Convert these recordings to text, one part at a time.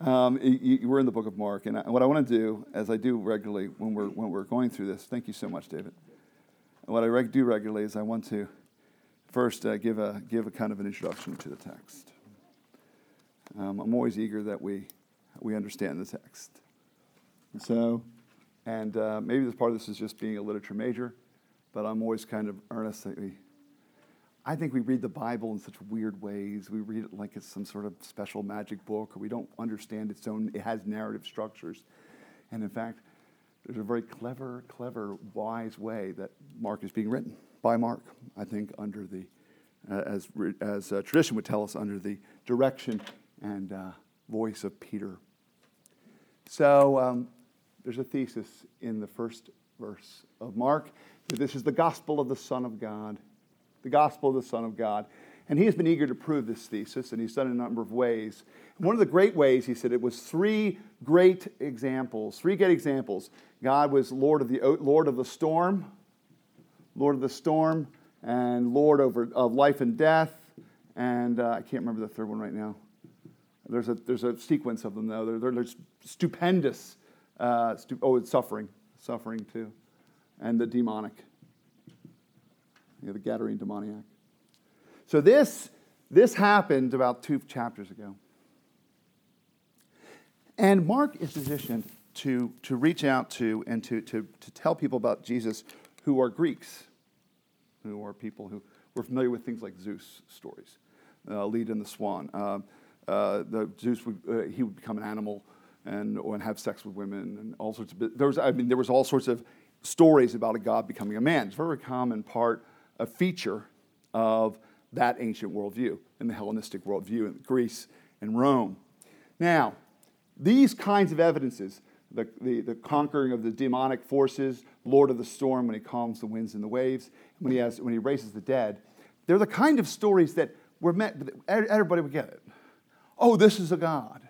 Um, you, you, we're in the book of Mark, and I, what I want to do, as I do regularly when we're, when we're going through this, thank you so much, David. what I reg- do regularly is I want to first uh, give, a, give a kind of an introduction to the text. Um, I'm always eager that we, we understand the text. And so, and uh, maybe this part of this is just being a literature major, but I'm always kind of earnest that we I think we read the Bible in such weird ways. We read it like it's some sort of special magic book, or we don't understand its own, it has narrative structures. And in fact, there's a very clever, clever, wise way that Mark is being written by Mark, I think, under the, uh, as, as uh, tradition would tell us, under the direction and uh, voice of Peter. So um, there's a thesis in the first verse of Mark that this is the gospel of the Son of God the gospel of the Son of God. And he has been eager to prove this thesis, and he's done it in a number of ways. One of the great ways, he said, it was three great examples, three great examples. God was Lord of the, Lord of the storm, Lord of the storm, and Lord over, of life and death. And uh, I can't remember the third one right now. There's a, there's a sequence of them, though. They're, they're, they're stupendous. Uh, stu- oh, it's suffering, suffering too, and the demonic you know, the Gadarene demoniac. So this, this happened about two chapters ago. And Mark is positioned to, to reach out to and to, to, to tell people about Jesus who are Greeks, who are people who were familiar with things like Zeus stories, uh, Leda and the Swan. Uh, uh, the Zeus would, uh, he would become an animal and, and have sex with women and all sorts of, there was, I mean, there was all sorts of stories about a god becoming a man. It's a very common part a feature of that ancient worldview and the Hellenistic worldview in Greece and Rome. Now, these kinds of evidences, the, the, the, conquering of the demonic forces, Lord of the storm when he calms the winds and the waves, when he, has, when he raises the dead, they're the kind of stories that were meant, everybody would get it. Oh, this is a God.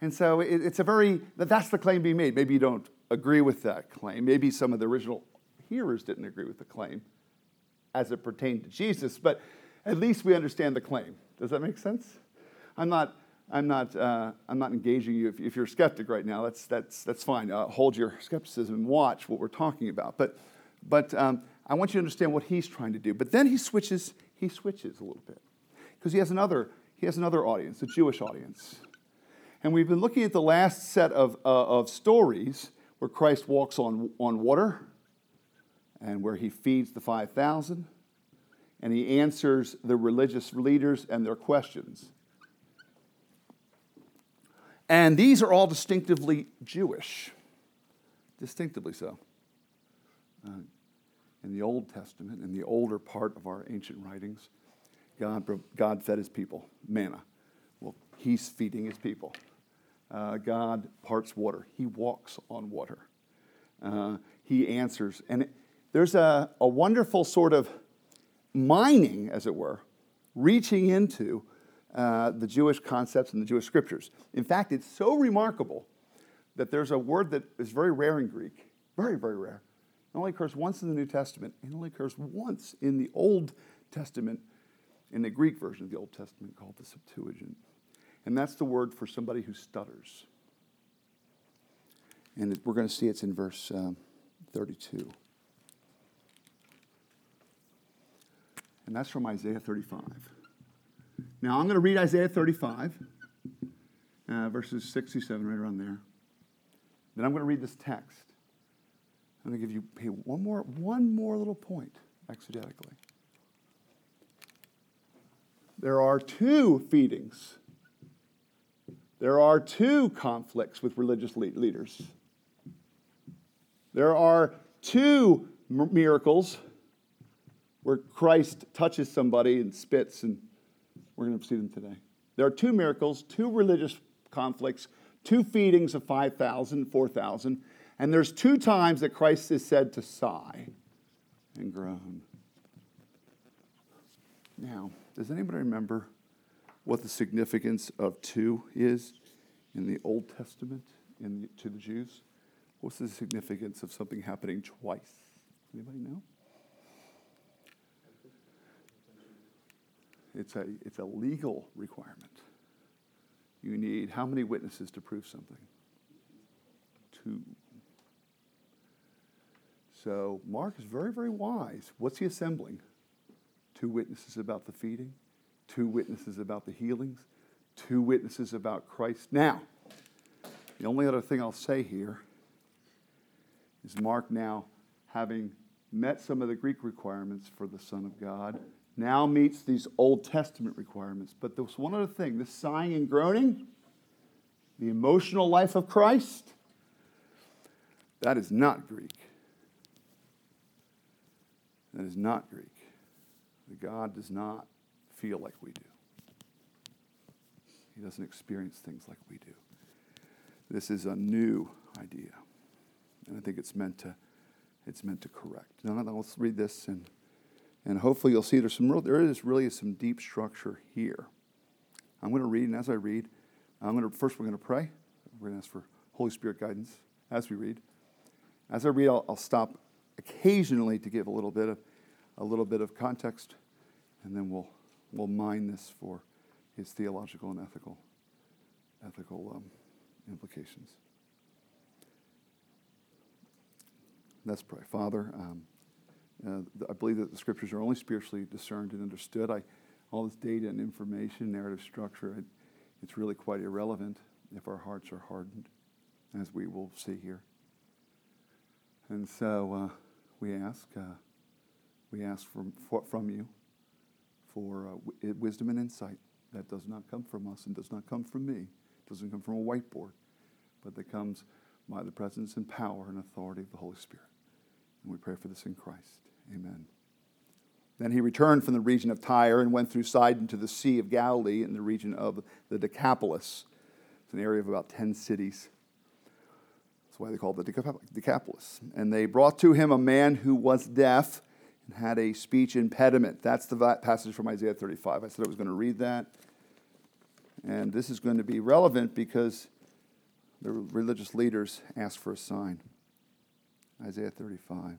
And so it, it's a very, that's the claim being made. Maybe you don't agree with that claim. Maybe some of the original hearers didn't agree with the claim as it pertained to Jesus, but at least we understand the claim. Does that make sense? I'm not, I'm not, uh, I'm not engaging you. If, if, you're a skeptic right now, that's, that's, that's fine. Uh, hold your skepticism and watch what we're talking about. But, but um, I want you to understand what he's trying to do. But then he switches, he switches a little bit because he has another, he has another audience, a Jewish audience. And we've been looking at the last set of, uh, of stories where Christ walks on, on water and where he feeds the 5,000 and he answers the religious leaders and their questions. And these are all distinctively Jewish, distinctively so. Uh, in the Old Testament, in the older part of our ancient writings, God, God fed his people manna. Well, he's feeding his people. Uh, God parts water, he walks on water. Uh, he answers. And there's a, a wonderful sort of mining, as it were, reaching into uh, the Jewish concepts and the Jewish scriptures. In fact, it's so remarkable that there's a word that is very rare in Greek, very, very rare. It only occurs once in the New Testament, it only occurs once in the Old Testament, in the Greek version of the Old Testament called the Septuagint. And that's the word for somebody who stutters. And we're going to see it's in verse um, 32. And that's from Isaiah 35. Now, I'm going to read Isaiah 35, uh, verses 67, right around there. Then I'm going to read this text. I'm going to give you hey, one, more, one more little point exegetically. There are two feedings. There are two conflicts with religious leaders. There are two miracles where Christ touches somebody and spits, and we're going to see them today. There are two miracles, two religious conflicts, two feedings of 5,000, 4,000, and there's two times that Christ is said to sigh and groan. Now, does anybody remember what the significance of two is in the Old Testament in the, to the Jews? What's the significance of something happening twice? Anybody know? It's a, it's a legal requirement. You need how many witnesses to prove something? Two. So Mark is very, very wise. What's he assembling? Two witnesses about the feeding, two witnesses about the healings, two witnesses about Christ. Now, the only other thing I'll say here is Mark now, having met some of the Greek requirements for the Son of God, now meets these Old Testament requirements. But there's one other thing the sighing and groaning, the emotional life of Christ, that is not Greek. That is not Greek. The God does not feel like we do. He doesn't experience things like we do. This is a new idea. And I think it's meant to, it's meant to correct. Now, let's read this and, and hopefully you'll see there's some real, there is really some deep structure here. I'm going to read, and as I read, I'm going to, first we're going to pray. We're going to ask for Holy Spirit guidance as we read. As I read, I'll, I'll stop occasionally to give a little bit of, a little bit of context, and then we'll, we'll mine this for his theological and ethical, ethical um, implications. Let's pray. Father, um, uh, I believe that the scriptures are only spiritually discerned and understood. I, all this data and information, narrative structure, it, it's really quite irrelevant if our hearts are hardened, as we will see here. And so uh, we ask, uh, we ask from, for, from you for uh, w- wisdom and insight that does not come from us and does not come from me, it doesn't come from a whiteboard, but that comes by the presence and power and authority of the Holy Spirit. And we pray for this in Christ. Amen. Then he returned from the region of Tyre and went through Sidon to the Sea of Galilee in the region of the Decapolis. It's an area of about 10 cities. That's why they call it the Decapolis. And they brought to him a man who was deaf and had a speech impediment. That's the passage from Isaiah 35. I said I was going to read that. And this is going to be relevant because the religious leaders asked for a sign. Isaiah 35.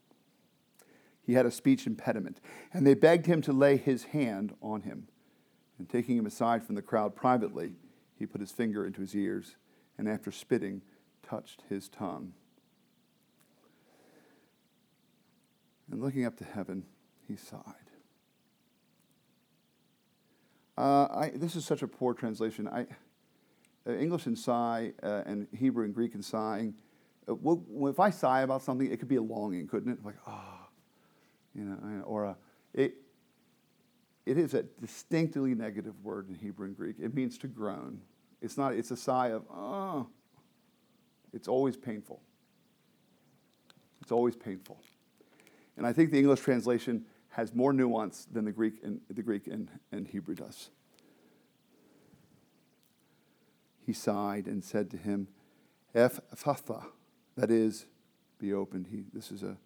He had a speech impediment, and they begged him to lay his hand on him. And taking him aside from the crowd privately, he put his finger into his ears, and after spitting, touched his tongue. And looking up to heaven, he sighed. Uh, I, this is such a poor translation. I, uh, English and sigh, uh, and Hebrew and Greek and sighing. Uh, if I sigh about something, it could be a longing, couldn't it? Like, ah, oh, you know, or a, it, it is a distinctly negative word in Hebrew and Greek. It means to groan. It's not, it's a sigh of, oh. It's always painful. It's always painful. And I think the English translation has more nuance than the Greek and, the Greek and, and Hebrew does. He sighed and said to him, Ephphatha, that is, be opened. He, this is a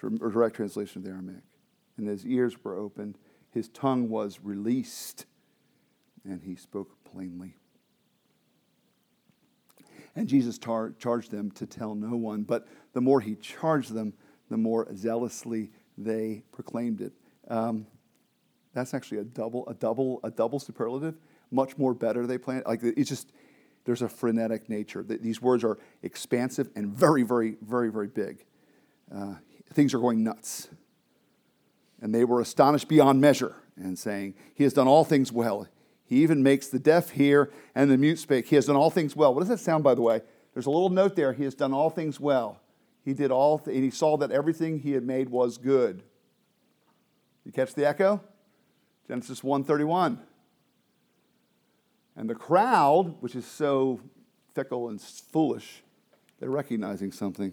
direct translation of the Aramaic. And his ears were opened, his tongue was released, and he spoke plainly. And Jesus tar- charged them to tell no one, but the more he charged them, the more zealously they proclaimed it. Um, that's actually a double, a double, a double superlative. Much more better they planned. Like it's just there's a frenetic nature. These words are expansive and very, very, very, very big. Uh, things are going nuts. And they were astonished beyond measure and saying, He has done all things well. He even makes the deaf hear and the mute speak. He has done all things well. What does that sound, by the way? There's a little note there. He has done all things well. He did all, th- and he saw that everything he had made was good. You catch the echo? Genesis 1:31. And the crowd, which is so fickle and foolish, they're recognizing something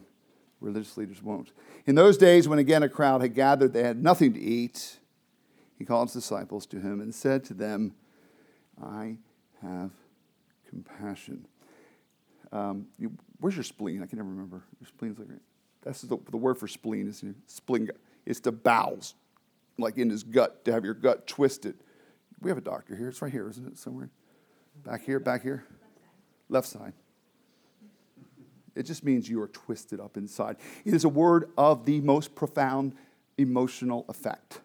religious leaders won't. In those days, when again a crowd had gathered, they had nothing to eat. He called his disciples to him and said to them, I have compassion. Um, you, where's your spleen? I can never remember. Your spleen's like that's the, the word for spleen is spleen. It's the bowels, like in his gut to have your gut twisted. We have a doctor here. It's right here, isn't it? Somewhere back here, back here, left side. It just means you are twisted up inside. It is a word of the most profound emotional effect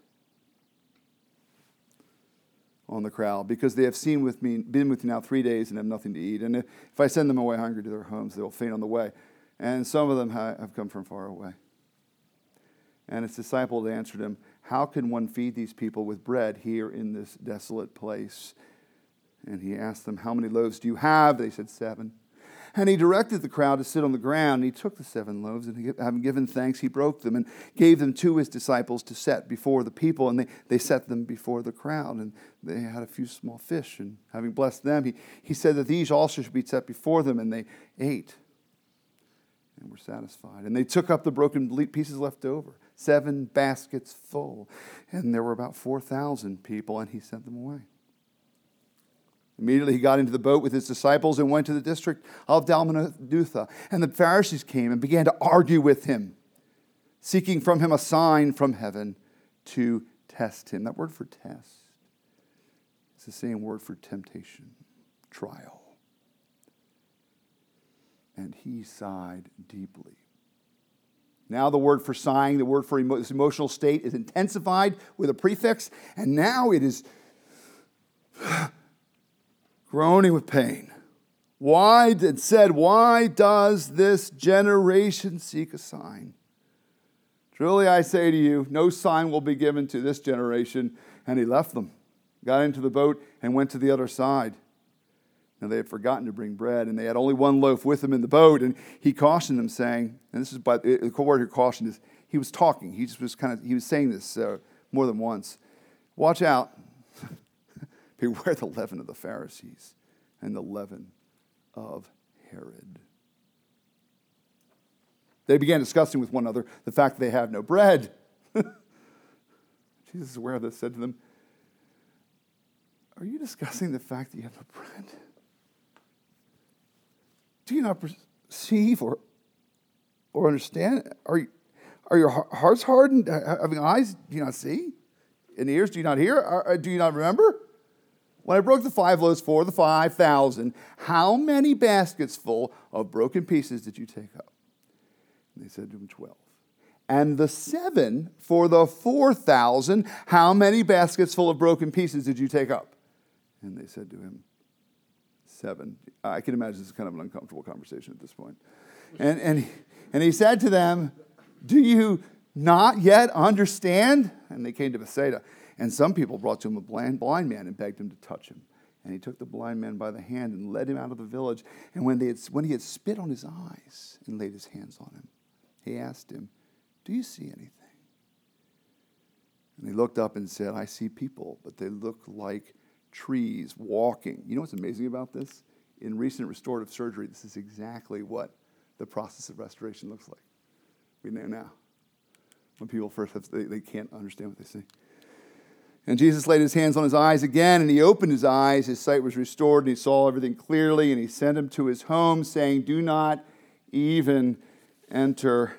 on the crowd because they have seen with me, been with me now three days and have nothing to eat. And if, I send them away hungry to their homes, they will faint on the way. And some of them have come from far away. And his disciples answered him, How can one feed these people with bread here in this desolate place? And he asked them, How many loaves do you have? They said, Seven. And he directed the crowd to sit on the ground. And he took the seven loaves, and having given thanks, he broke them and gave them to his disciples to set before the people. And they, they set them before the crowd. And they had a few small fish. And having blessed them, he, he said that these also should be set before them. And they ate and were satisfied. And they took up the broken pieces left over, seven baskets full. And there were about 4,000 people, and he sent them away. Immediately he got into the boat with his disciples and went to the district of Dalmanutha. And the Pharisees came and began to argue with him, seeking from him a sign from heaven to test him. That word for test is the same word for temptation, trial. And he sighed deeply. Now, the word for sighing, the word for emo- this emotional state, is intensified with a prefix, and now it is groaning with pain. Why, did said, why does this generation seek a sign? Truly I say to you, no sign will be given to this generation. And he left them, got into the boat, and went to the other side. Now they had forgotten to bring bread, and they had only one loaf with them in the boat. And he cautioned them, saying, and this is by the word here cautioned is he was talking. He just was kind of he was saying this uh, more than once. Watch out. Beware the leaven of the Pharisees and the leaven of Herod. They began discussing with one another the fact that they have no bread. Jesus is aware of this, said to them, Are you discussing the fact that you have no bread? Do you not perceive or, or understand? Are, are your hearts hardened? Having eyes, do you not see? And ears, do you not hear? Uh, do you not remember? When I broke the five loaves for the 5,000, how many baskets full of broken pieces did you take up? And they said to him, 12. And the seven for the 4,000, how many baskets full of broken pieces did you take up? And they said to him, Seven. I can imagine this is kind of an uncomfortable conversation at this point. And, and, and he said to them, Do you not yet understand? And they came to Bethsaida. And some people brought to him a blind, blind man and begged him to touch him. And he took the blind man by the hand and led him out of the village. And when, they had, when he had spit on his eyes and laid his hands on him, he asked him, Do you see anything? And he looked up and said, I see people, but they look like trees walking. You know what's amazing about this? In recent restorative surgery, this is exactly what the process of restoration looks like. We know now. When people first have, they, they can't understand what they see. And Jesus laid his hands on his eyes again, and he opened his eyes. His sight was restored, and he saw everything clearly. And he sent him to his home, saying, Do not even enter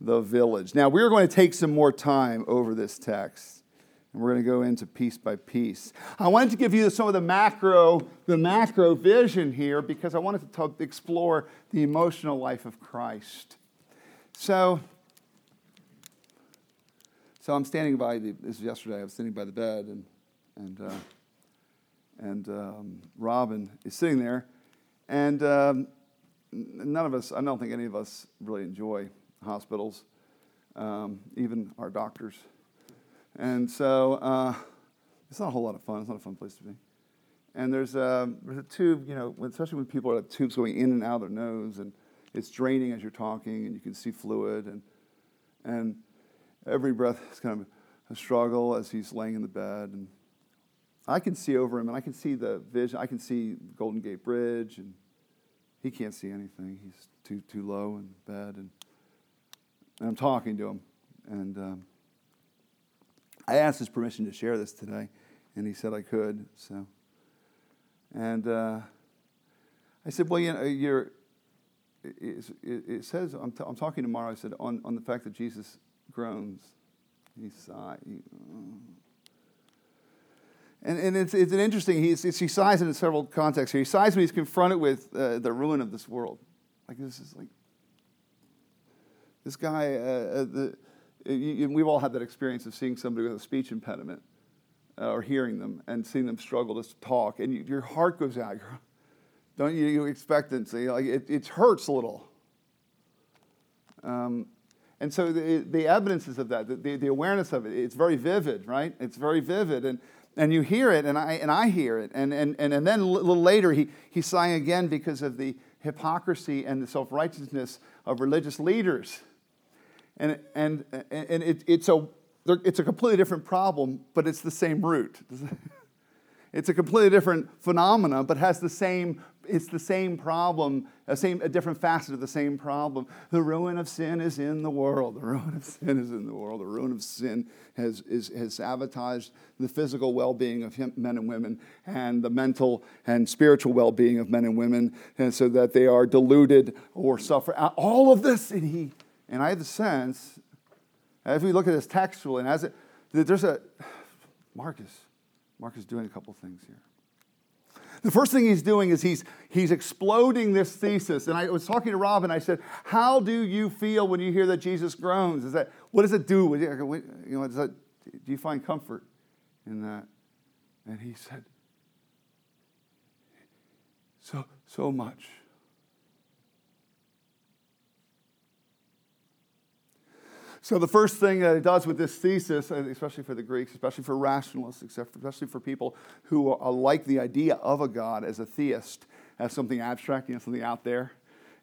the village. Now, we're going to take some more time over this text, and we're going to go into piece by piece. I wanted to give you some of the macro, the macro vision here because I wanted to explore the emotional life of Christ. So, so I'm standing by the, this was yesterday, I was sitting by the bed and, and, uh, and um, Robin is sitting there. And um, none of us, I don't think any of us really enjoy hospitals, um, even our doctors. And so uh, it's not a whole lot of fun. It's not a fun place to be. And there's a, there's a tube, you know, especially when people have tubes going in and out of their nose, and it's draining as you're talking, and you can see fluid. And, and every breath is kind of a struggle as he's laying in the bed. And I can see over him, and I can see the vision. I can see Golden Gate Bridge, and he can't see anything. He's too too low in bed, and, and I'm talking to him, and um, I asked his permission to share this today, and he said I could. So, and uh, I said, well, you know, you're, it, it says, I'm, t- I'm talking tomorrow, I said, on, on the fact that Jesus groans. He sighs. And, and it's, it's an interesting, he, he sighs in several contexts here. He sighs when he's confronted with uh, the ruin of this world. Like, this is like, this guy, uh, uh the, you, we've all had that experience of seeing somebody with a speech impediment uh, or hearing them and seeing them struggle to talk, and you, your heart goes out. Don't you, you expect it? Like it, it hurts a little. Um, and so the, the evidences of that, the, the awareness of it, it's very vivid, right? It's very vivid. And, and you hear it, and I, and I hear it. And, and, and, and then a little later, he, he's sighing again because of the hypocrisy and the self righteousness of religious leaders. And, and, and it, it's, a, it's a completely different problem, but it's the same root. It's a completely different phenomenon, but has the same it's the same problem, a, same, a different facet of the same problem. The ruin of sin is in the world. The ruin of sin is in the world. The ruin of sin has, is, has sabotaged the physical well being of men and women and the mental and spiritual well being of men and women, and so that they are deluded or suffer. All of this, and, he, and I have the sense, as we look at this textually, and as it, there's a, Marcus, Marcus doing a couple things here. The first thing he's doing is he's, he's exploding this thesis. And I was talking to Rob and I said, How do you feel when you hear that Jesus groans? Is that, what does it do? You know, does that, do you find comfort in that? And he said, So, so much. So, the first thing that it does with this thesis, especially for the Greeks, especially for rationalists, especially for people who like the idea of a God as a theist, as something abstract, you know, something out there,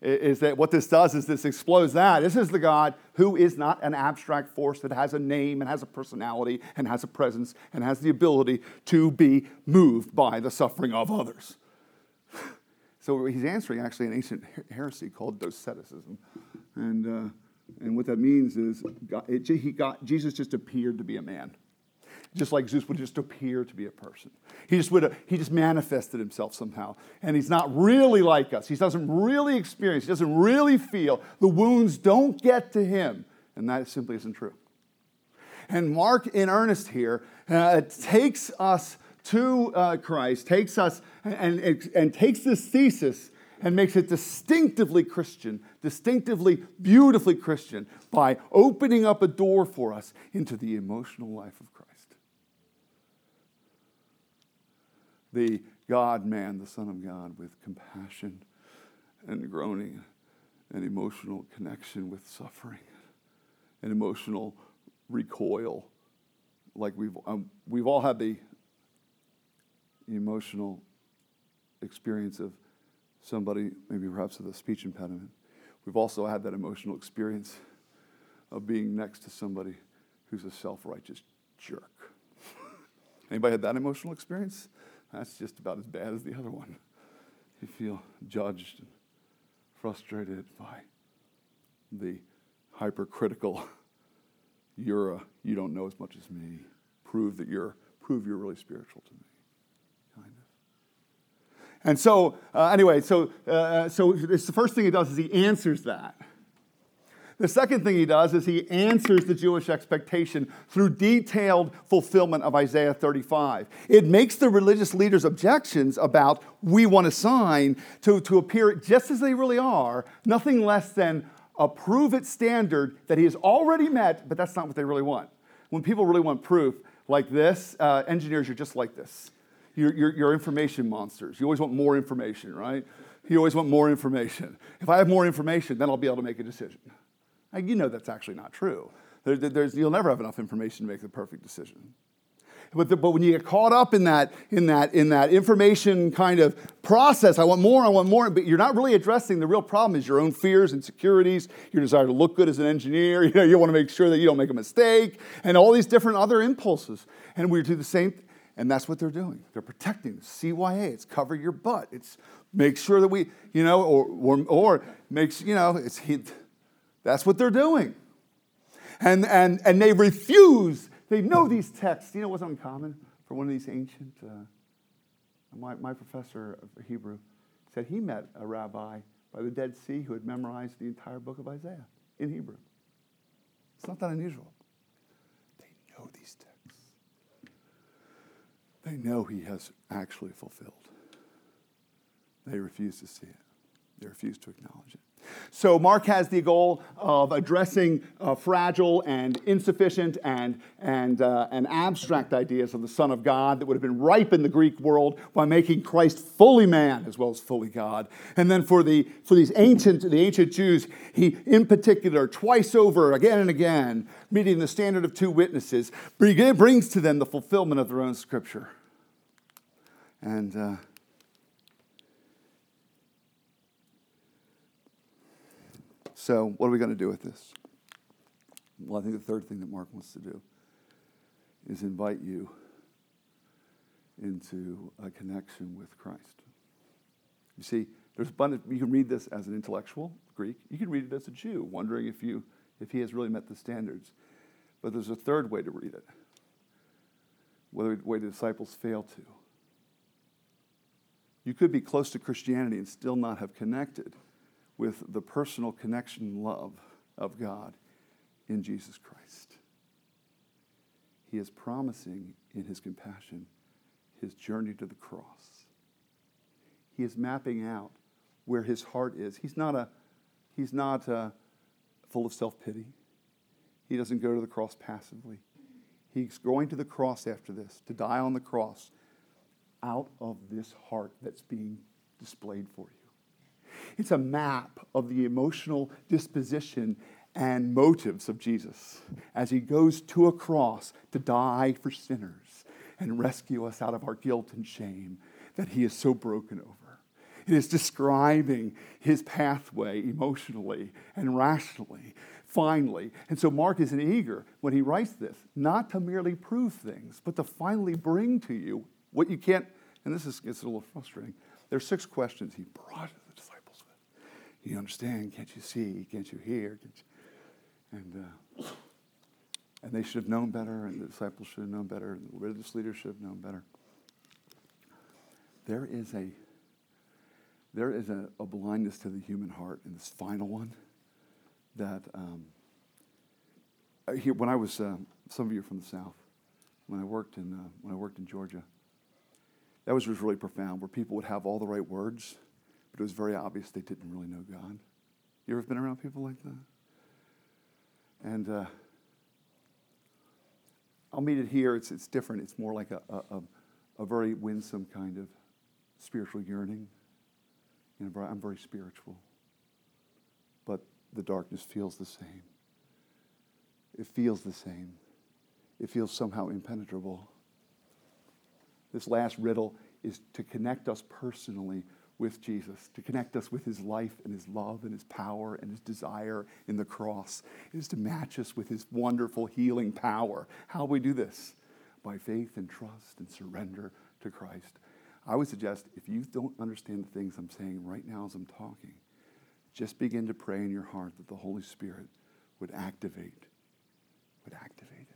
is that what this does is this explodes that. This is the God who is not an abstract force that has a name and has a personality and has a presence and has the ability to be moved by the suffering of others. So he's answering actually an ancient heresy called Doceticism. And. Uh, and what that means is God, it, he got, Jesus just appeared to be a man. Just like Zeus would just appear to be a person. He just, would, he just manifested himself somehow. And he's not really like us. He doesn't really experience, he doesn't really feel. The wounds don't get to him. And that simply isn't true. And Mark, in earnest here, uh, takes us to uh, Christ, takes us and, and, and takes this thesis and makes it distinctively Christian, distinctively, beautifully Christian by opening up a door for us into the emotional life of Christ. The God man, the Son of God, with compassion and groaning and emotional connection with suffering and emotional recoil. Like we've, um, we've all had the emotional experience of somebody, maybe perhaps with a speech impediment. We've also had that emotional experience of being next to somebody who's a self righteous jerk. Anybody had that emotional experience? That's just about as bad as the other one. You feel judged and frustrated by the hypercritical, you're a, you don't know as much as me. Prove that you're, prove you're really spiritual to me. And so, uh, anyway, so, uh, so it's the first thing he does is he answers that. The second thing he does is he answers the Jewish expectation through detailed fulfillment of Isaiah 35. It makes the religious leaders' objections about we want a sign to, to appear just as they really are, nothing less than a prove it standard that he has already met, but that's not what they really want. When people really want proof like this, uh, engineers are just like this your, your, your information monsters. You always want more information, right? You always want more information. If I have more information, then I'll be able to make a decision. Now, you know that's actually not true. There, you'll never have enough information to make the perfect decision. But, the, but, when you get caught up in that, in, that, in that information kind of process, I want more, I want more, but you're not really addressing the real problem is your own fears, and insecurities, your desire to look good as an engineer, you, know, you want to make sure that you don't make a mistake, and all these different other impulses. And we do the same, and that's what they're doing. They're protecting CYA. It's cover your butt. It's make sure that we, you know, or, or, or makes, you know, it's, he, that's what they're doing. And, and, and they refuse. They know these texts. You know what's uncommon for one of these ancient, uh, my, my professor of Hebrew said he met a rabbi by the Dead Sea who had memorized the entire book of Isaiah in Hebrew. It's not that unusual. They know these texts. They know he has actually fulfilled. They refuse to see it. They refuse to acknowledge it. So Mark has the goal of addressing uh, fragile and insufficient and, and, uh, and abstract ideas of the Son of God that would have been ripe in the Greek world by making Christ fully man as well as fully God. And then for, the, for these ancient, the ancient Jews, he in particular, twice over, again and again, meeting the standard of two witnesses, brings to them the fulfillment of their own scripture. And uh, So, what are we going to do with this? Well, I think the third thing that Mark wants to do is invite you into a connection with Christ. You see, there's abundant, you can read this as an intellectual Greek. You can read it as a Jew, wondering if, you, if he has really met the standards. But there's a third way to read it, whether the way the disciples fail to. You could be close to Christianity and still not have connected with the personal connection and love of God in Jesus Christ. He is promising in his compassion his journey to the cross. He is mapping out where his heart is. He's not, a, he's not a, uh, full of self pity. He doesn't go to the cross passively. He's going to the cross after this, to die on the cross, out of this heart that's being displayed for you. It's a map of the emotional disposition and motives of Jesus as he goes to a cross to die for sinners and rescue us out of our guilt and shame that he is so broken over. It is describing his pathway emotionally and rationally, finally. And so Mark is eager when he writes this, not to merely prove things, but to finally bring to you what you can't, and this is gets a little frustrating. There's six questions he brought you understand? Can't you see? Can't you hear? Can't you? And, uh, and they should have known better, and the disciples should have known better, and the religious leaders should have known better. There is a there is a, a blindness to the human heart in this final one that um, here when I was uh, some of you are from the south when I worked in uh, when I worked in Georgia that was, was really profound where people would have all the right words but it was very obvious they didn't really know God. You ever been around people like that? And uh, I'll meet it here. It's, it's different. It's more like a, a, a very winsome kind of spiritual yearning. You know, I'm very spiritual. But the darkness feels the same. It feels the same. It feels somehow impenetrable. This last riddle is to connect us personally with Jesus, to connect us with his life and his love and his power and his desire in the cross. It is to match us with his wonderful healing power. How we do this? By faith and trust and surrender to Christ. I would suggest if you don't understand the things I'm saying right now as I'm talking, just begin to pray in your heart that the Holy Spirit would activate, would activate it.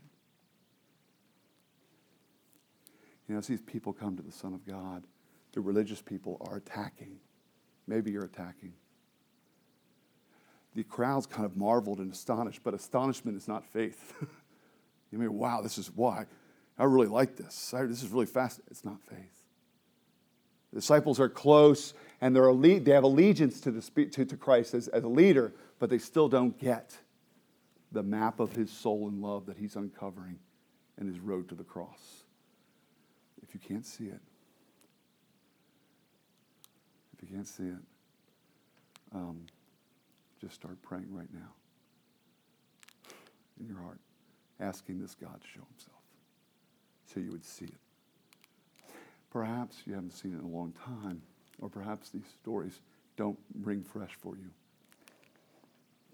You know, as these people come to the Son of God, the religious people are attacking. Maybe you're attacking. The crowds kind of marveled and astonished, but astonishment is not faith. you mean, wow, this is why. I really like this. I, this is really fast. It's not faith. The disciples are close and they're alle- they have allegiance to, the, to, to Christ as, as a leader, but they still don't get the map of his soul and love that he's uncovering and his road to the cross. If you can't see it, if you can't see it, um, just start praying right now in your heart, asking this God to show himself so you would see it. Perhaps you haven't seen it in a long time, or perhaps these stories don't ring fresh for you.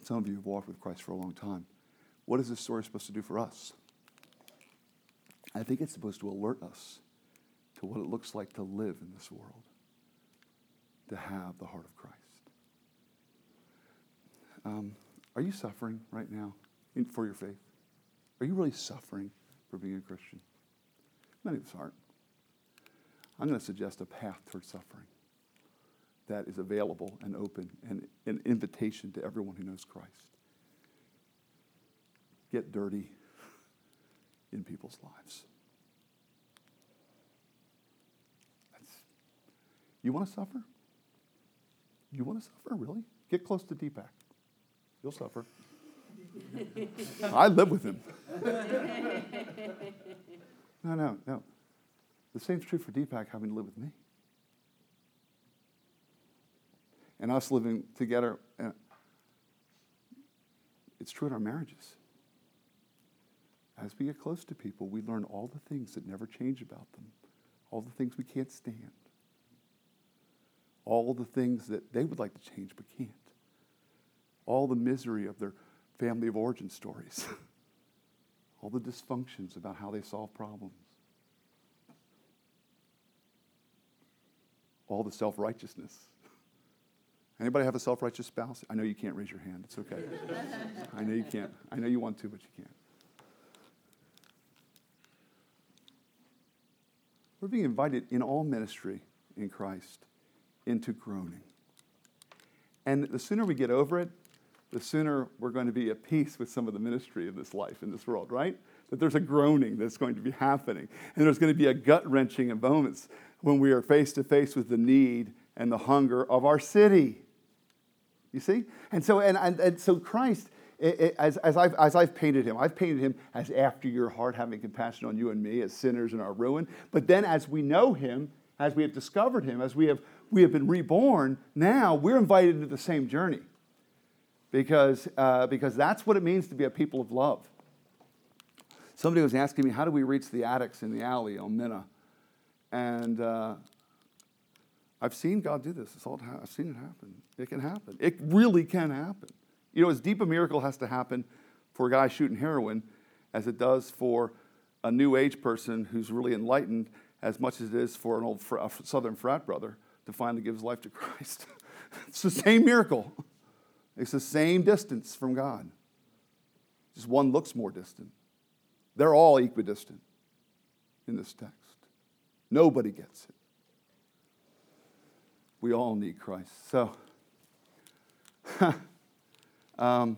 Some of you have walked with Christ for a long time. What is this story supposed to do for us? I think it's supposed to alert us to what it looks like to live in this world to have the heart of Christ. Um, are you suffering right now in, for your faith? Are you really suffering for being a Christian? Many of us aren't. I'm going to suggest a path toward suffering. that is available and open and an invitation to everyone who knows Christ. Get dirty in people's lives. That's, you want to suffer? You want to suffer, really? Get close to Deepak. You'll suffer. I live with him. no, no, no. The same's true for Deepak having to live with me. And us living together. It's true in our marriages. As we get close to people, we learn all the things that never change about them, all the things we can't stand, all the things that they would like to change but can't, all the misery of their family of origin stories, all the dysfunctions about how they solve problems, all the self righteousness. Anybody have a self righteous spouse? I know you can't raise your hand. It's okay. I know you can't. I know you want to, but you can't. We're being invited in all ministry in Christ into groaning. And the sooner we get over it, the sooner we're going to be at peace with some of the ministry of this life in this world, right? That there's a groaning that's going to be happening. And there's going to be a gut wrenching of moments when we are face to face with the need and the hunger of our city. You see? And so, and, and, and so Christ, as, as, I've, as I've painted him, I've painted him as after your heart, having compassion on you and me as sinners in our ruin. But then as we know him, as we have discovered him, as we have, we have been reborn, now we're invited into the same journey because, uh, because that's what it means to be a people of love. Somebody was asking me, how do we reach the addicts in the alley on Minna? And uh, I've seen God do this. It's all, I've seen it happen. It can happen. It really can happen. You know, as deep a miracle has to happen for a guy shooting heroin as it does for a new age person who's really enlightened as much as it is for an old fr- southern frat brother to finally give his life to Christ. it's the same miracle. It's the same distance from God. Just one looks more distant. They're all equidistant in this text. Nobody gets it. We all need Christ. So, um,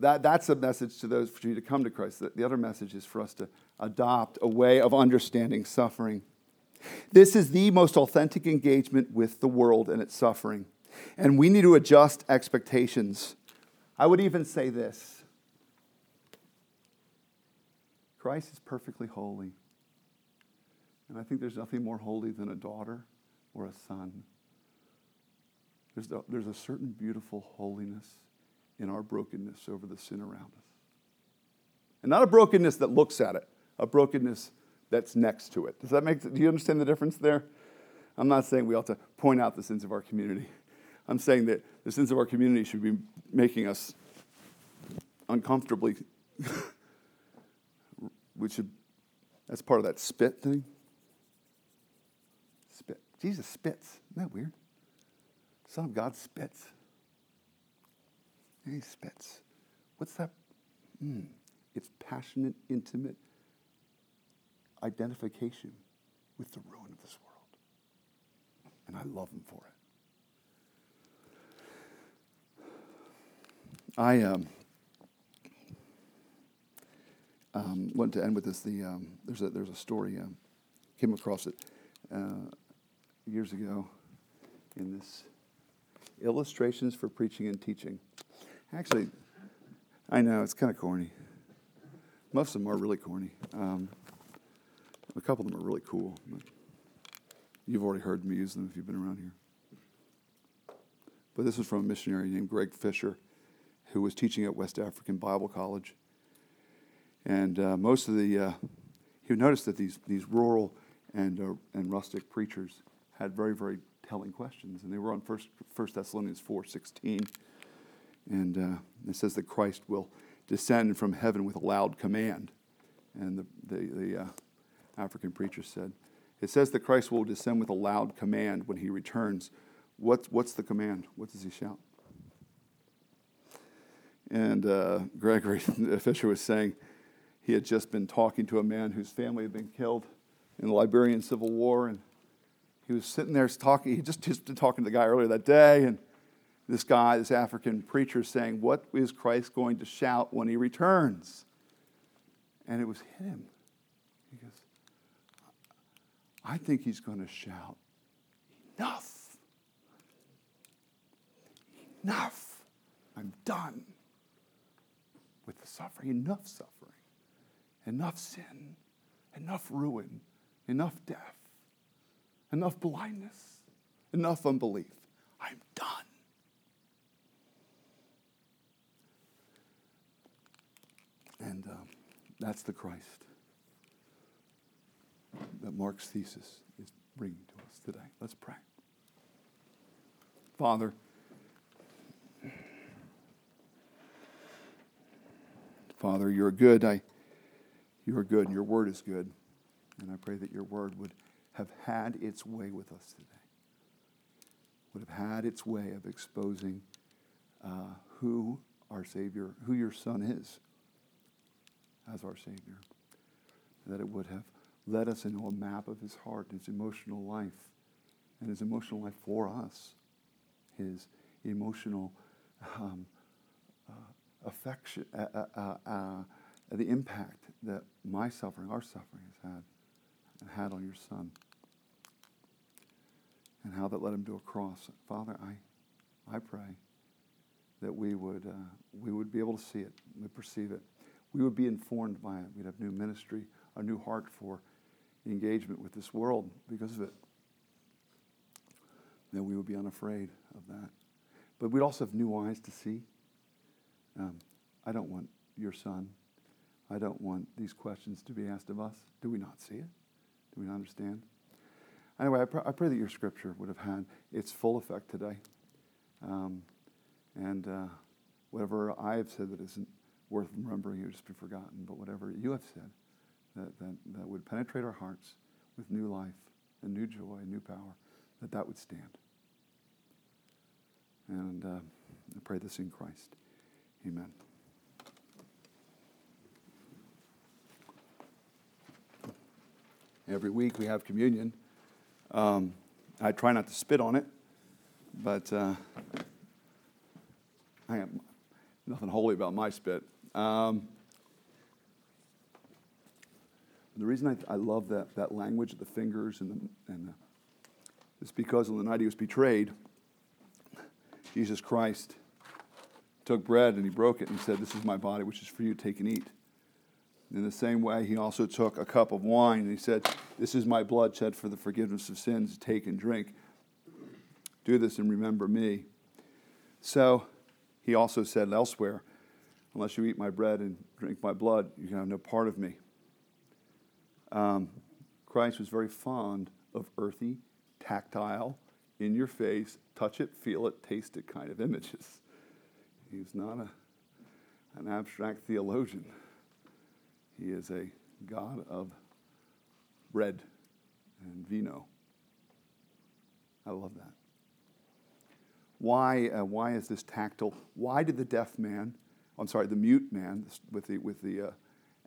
that, that's a message to those for you to come to Christ. The other message is for us to adopt a way of understanding suffering. This is the most authentic engagement with the world and its suffering. And we need to adjust expectations. I would even say this Christ is perfectly holy. And I think there's nothing more holy than a daughter or a son. There's a, there's a certain beautiful holiness in our brokenness over the sin around us. And not a brokenness that looks at it, a brokenness that's next to it. Does that make do you understand the difference there? I'm not saying we ought to point out the sins of our community. I'm saying that the sins of our community should be making us uncomfortably. we should, that's part of that spit thing. Spit. Jesus spits. Isn't that weird? Son of God spits. And he spits. What's that? Mm. It's passionate, intimate identification with the ruin of this world. And I love him for it. I um, um, want to end with this. The um, there's a there's a story. Um, came across it uh, years ago in this illustrations for preaching and teaching. Actually, I know it's kind of corny. Most of them are really corny. Um, a couple of them are really cool. You've already heard me use them if you've been around here. But this is from a missionary named Greg Fisher who was teaching at West African Bible College. And uh, most of the, uh, he noticed that these, these rural and, uh, and rustic preachers had very, very telling questions. And they were on First, First Thessalonians 4.16. And uh, it says that Christ will descend from heaven with a loud command. And the, the, the uh, African preacher said, it says that Christ will descend with a loud command when he returns. What, what's the command? What does he shout? And uh, Gregory Fisher was saying he had just been talking to a man whose family had been killed in the Liberian Civil War, and he was sitting there talking, he just, just been talking to the guy earlier that day, and this guy, this African preacher, saying, What is Christ going to shout when he returns? And it was him. I think he's going to shout, Enough. Enough. I'm done with the suffering. Enough suffering. Enough sin. Enough ruin. Enough death. Enough blindness. Enough unbelief. I'm done. And um, that's the Christ that Mark's thesis is bringing to us today. Let's pray. Father, Father, you're good. I, you are good, and your word is good. And I pray that your word would have had its way with us today, would have had its way of exposing uh, who our Savior, who your Son is as our Savior. That it would have led us into a map of his heart, his emotional life, and his emotional life for us, his emotional um, uh, affection, uh, uh, uh, uh the impact that my suffering, our suffering, has had and had on your Son, and how that led him to a cross. Father, I, I pray that we would, uh, we would be able to see it, we perceive it, we would be informed by it. We'd have new ministry, a new heart for engagement with this world because of it. Then we would be unafraid of that. But we'd also have new eyes to see. Um, I don't want your son. I don't want these questions to be asked of us. Do we not see it? Do we not understand? Anyway, I, pr- I pray that your scripture would have had its full effect today. Um, and uh, whatever I have said that isn't worth remembering, it would just be forgotten. But whatever you have said that, that, that would penetrate our hearts with new life and new joy and new power, that that would stand. And uh, I pray this in Christ. Amen. Every week we have communion. Um, I try not to spit on it, but uh, I am nothing holy about my spit. Um, the reason I, I, love that, that language of the fingers and, the, and the, is because on the night he was betrayed, Jesus Christ took bread and he broke it and said, This is my body, which is for you, to take and eat. In the same way, he also took a cup of wine and he said, This is my blood shed for the forgiveness of sins. Take and drink. Do this and remember me. So he also said elsewhere, Unless you eat my bread and drink my blood, you can have no part of me. Um, Christ was very fond of earthy, tactile, in your face, touch it, feel it, taste it kind of images. He's not a, an abstract theologian. He is a God of bread and vino. I love that. Why, uh, why is this tactile? Why did the deaf man I'm sorry, the mute man with the, with the, uh,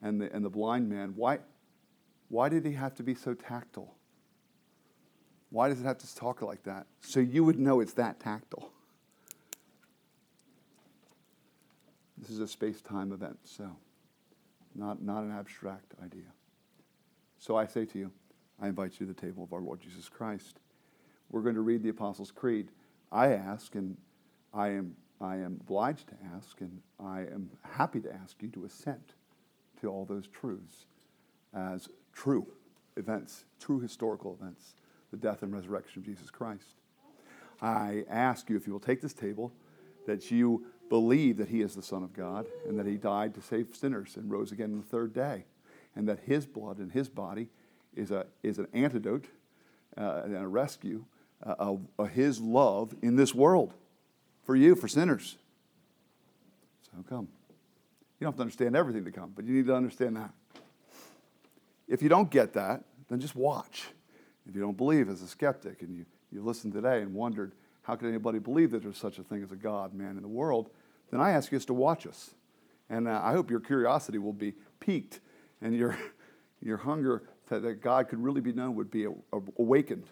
and, the, and the blind man, why, why did he have to be so tactile? Why does it have to talk like that? So you would know it's that tactile. This is a space time event, so not, not an abstract idea. So I say to you, I invite you to the table of our Lord Jesus Christ. We're going to read the Apostles' Creed. I ask, and I am I am obliged to ask, and I am happy to ask you to assent to all those truths as true events, true historical events, the death and resurrection of Jesus Christ. I ask you, if you will take this table, that you believe that he is the Son of God and that he died to save sinners and rose again on the third day, and that his blood and his body is, a, is an antidote uh, and a rescue uh, of, of his love in this world for you, for sinners. So come. You don't have to understand everything to come, but you need to understand that. If you don't get that, then just watch. If you don't believe as a skeptic and you, you listened today and wondered, how could anybody believe that there's such a thing as a God, man, in the world? Then I ask you just to watch us. And uh, I hope your curiosity will be piqued and your, your hunger that, that God could really be known would be awakened.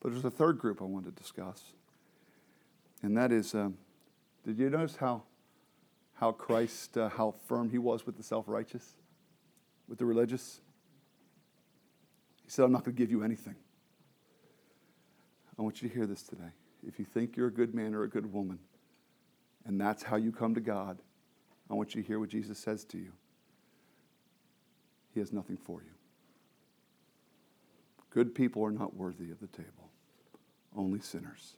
But there's a third group I want to discuss, and that is um, did you notice how, how Christ, uh, how firm he was with the self righteous, with the religious? He said, I'm not going to give you anything. I want you to hear this today. If you think you're a good man or a good woman, and that's how you come to God, I want you to hear what Jesus says to you. He has nothing for you. Good people are not worthy of the table, only sinners.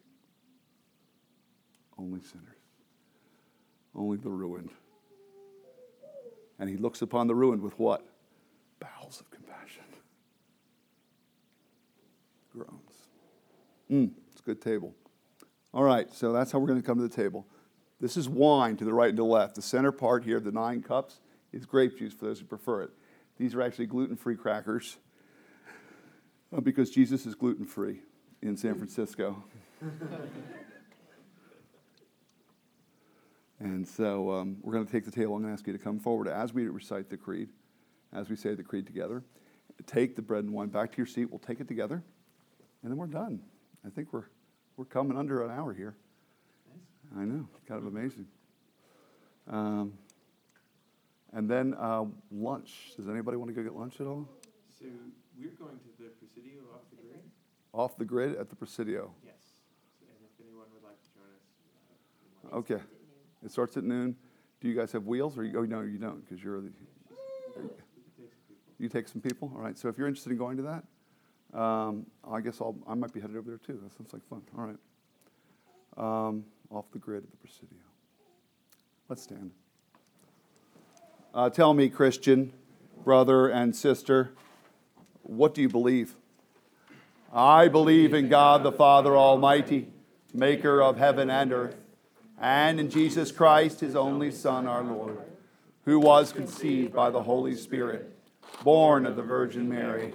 Only sinners. Only the ruined. And he looks upon the ruined with what? Bowels of compassion. Groans. Mm, it's a good table. All right, so that's how we're going to come to the table. This is wine to the right and to the left. The center part here, the nine cups, is grape juice for those who prefer it. These are actually gluten free crackers uh, because Jesus is gluten free in San Francisco. and so um, we're going to take the table. I'm going to ask you to come forward as we recite the creed, as we say the creed together. Take the bread and wine back to your seat. We'll take it together, and then we're done. I think we're, we're coming under an hour here. I know, kind of amazing. Um, and then uh, lunch. Does anybody want to go get lunch at all? So we're going to the Presidio off the grid? Off the grid at the Presidio. Yes. And if anyone would like to join us. uh, Okay. It starts at noon. Do you guys have wheels or you, oh, no, you don't because you're the. You take some people? All right. So if you're interested in going to that, um, I guess I'll, I might be headed over there too. That sounds like fun. All right. Um, off the grid at the Presidio. Let's stand. Uh, tell me, Christian, brother and sister, what do you believe? I believe in God the Father Almighty, maker of heaven and earth, and in Jesus Christ, his only Son, our Lord, who was conceived by the Holy Spirit, born of the Virgin Mary,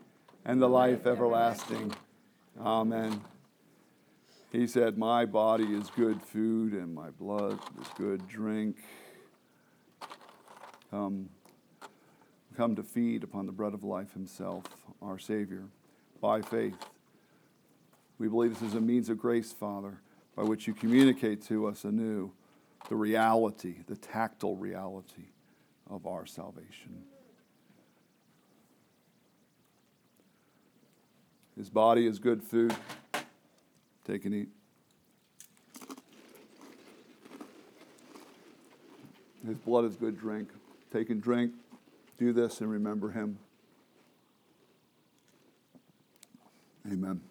and the life everlasting. Amen. He said, My body is good food and my blood is good drink. Come, come to feed upon the bread of life himself, our Savior, by faith. We believe this is a means of grace, Father, by which you communicate to us anew the reality, the tactile reality of our salvation. His body is good food. Take and eat. His blood is good drink. Take and drink. Do this and remember him. Amen.